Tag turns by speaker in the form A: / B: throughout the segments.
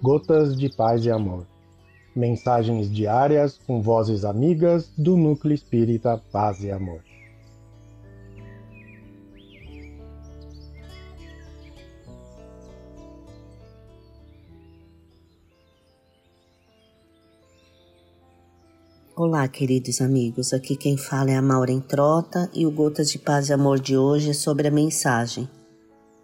A: Gotas de Paz e Amor. Mensagens diárias com vozes amigas do Núcleo Espírita Paz e Amor.
B: Olá, queridos amigos. Aqui quem fala é a Maureen Trota e o Gotas de Paz e Amor de hoje é sobre a mensagem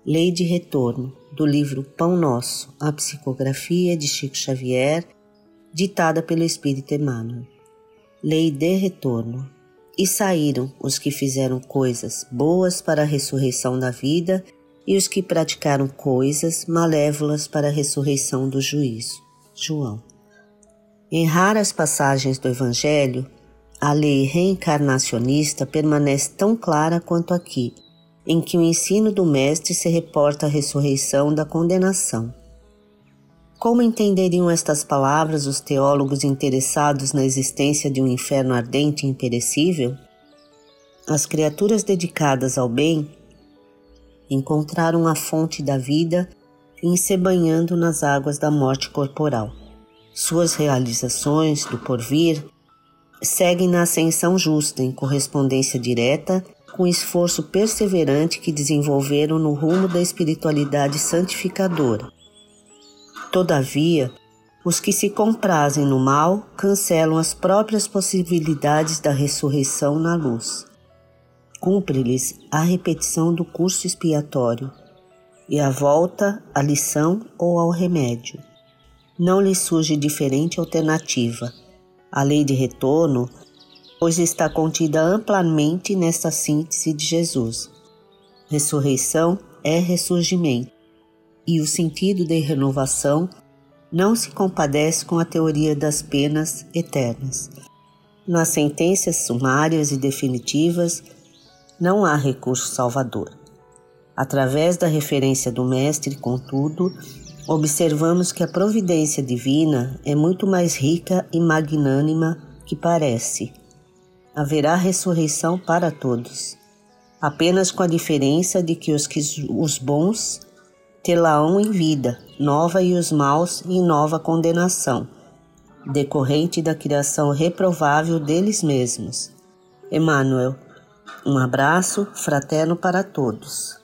B: Lei de Retorno, do livro Pão Nosso, a psicografia de Chico Xavier, ditada pelo Espírito Emmanuel. Lei de Retorno. E saíram os que fizeram coisas boas para a ressurreição da vida e os que praticaram coisas malévolas para a ressurreição do juízo. João. Em raras passagens do Evangelho, a lei reencarnacionista permanece tão clara quanto aqui, em que o ensino do Mestre se reporta à ressurreição da condenação. Como entenderiam estas palavras os teólogos interessados na existência de um inferno ardente e imperecível? As criaturas dedicadas ao bem encontraram a fonte da vida em se banhando nas águas da morte corporal. Suas realizações do porvir seguem na ascensão justa em correspondência direta com o esforço perseverante que desenvolveram no rumo da espiritualidade santificadora. Todavia, os que se comprazem no mal cancelam as próprias possibilidades da ressurreição na luz. Cumpre-lhes a repetição do curso expiatório e a volta à lição ou ao remédio não lhe surge diferente alternativa. A lei de retorno, pois está contida amplamente nesta síntese de Jesus. Ressurreição é ressurgimento, e o sentido de renovação não se compadece com a teoria das penas eternas. Nas sentenças sumárias e definitivas, não há recurso salvador. Através da referência do Mestre, contudo, observamos que a providência divina é muito mais rica e magnânima que parece. Haverá ressurreição para todos, apenas com a diferença de que os, que, os bons tê-la-ão em vida nova e os maus em nova condenação, decorrente da criação reprovável deles mesmos. Emmanuel, um abraço fraterno para todos.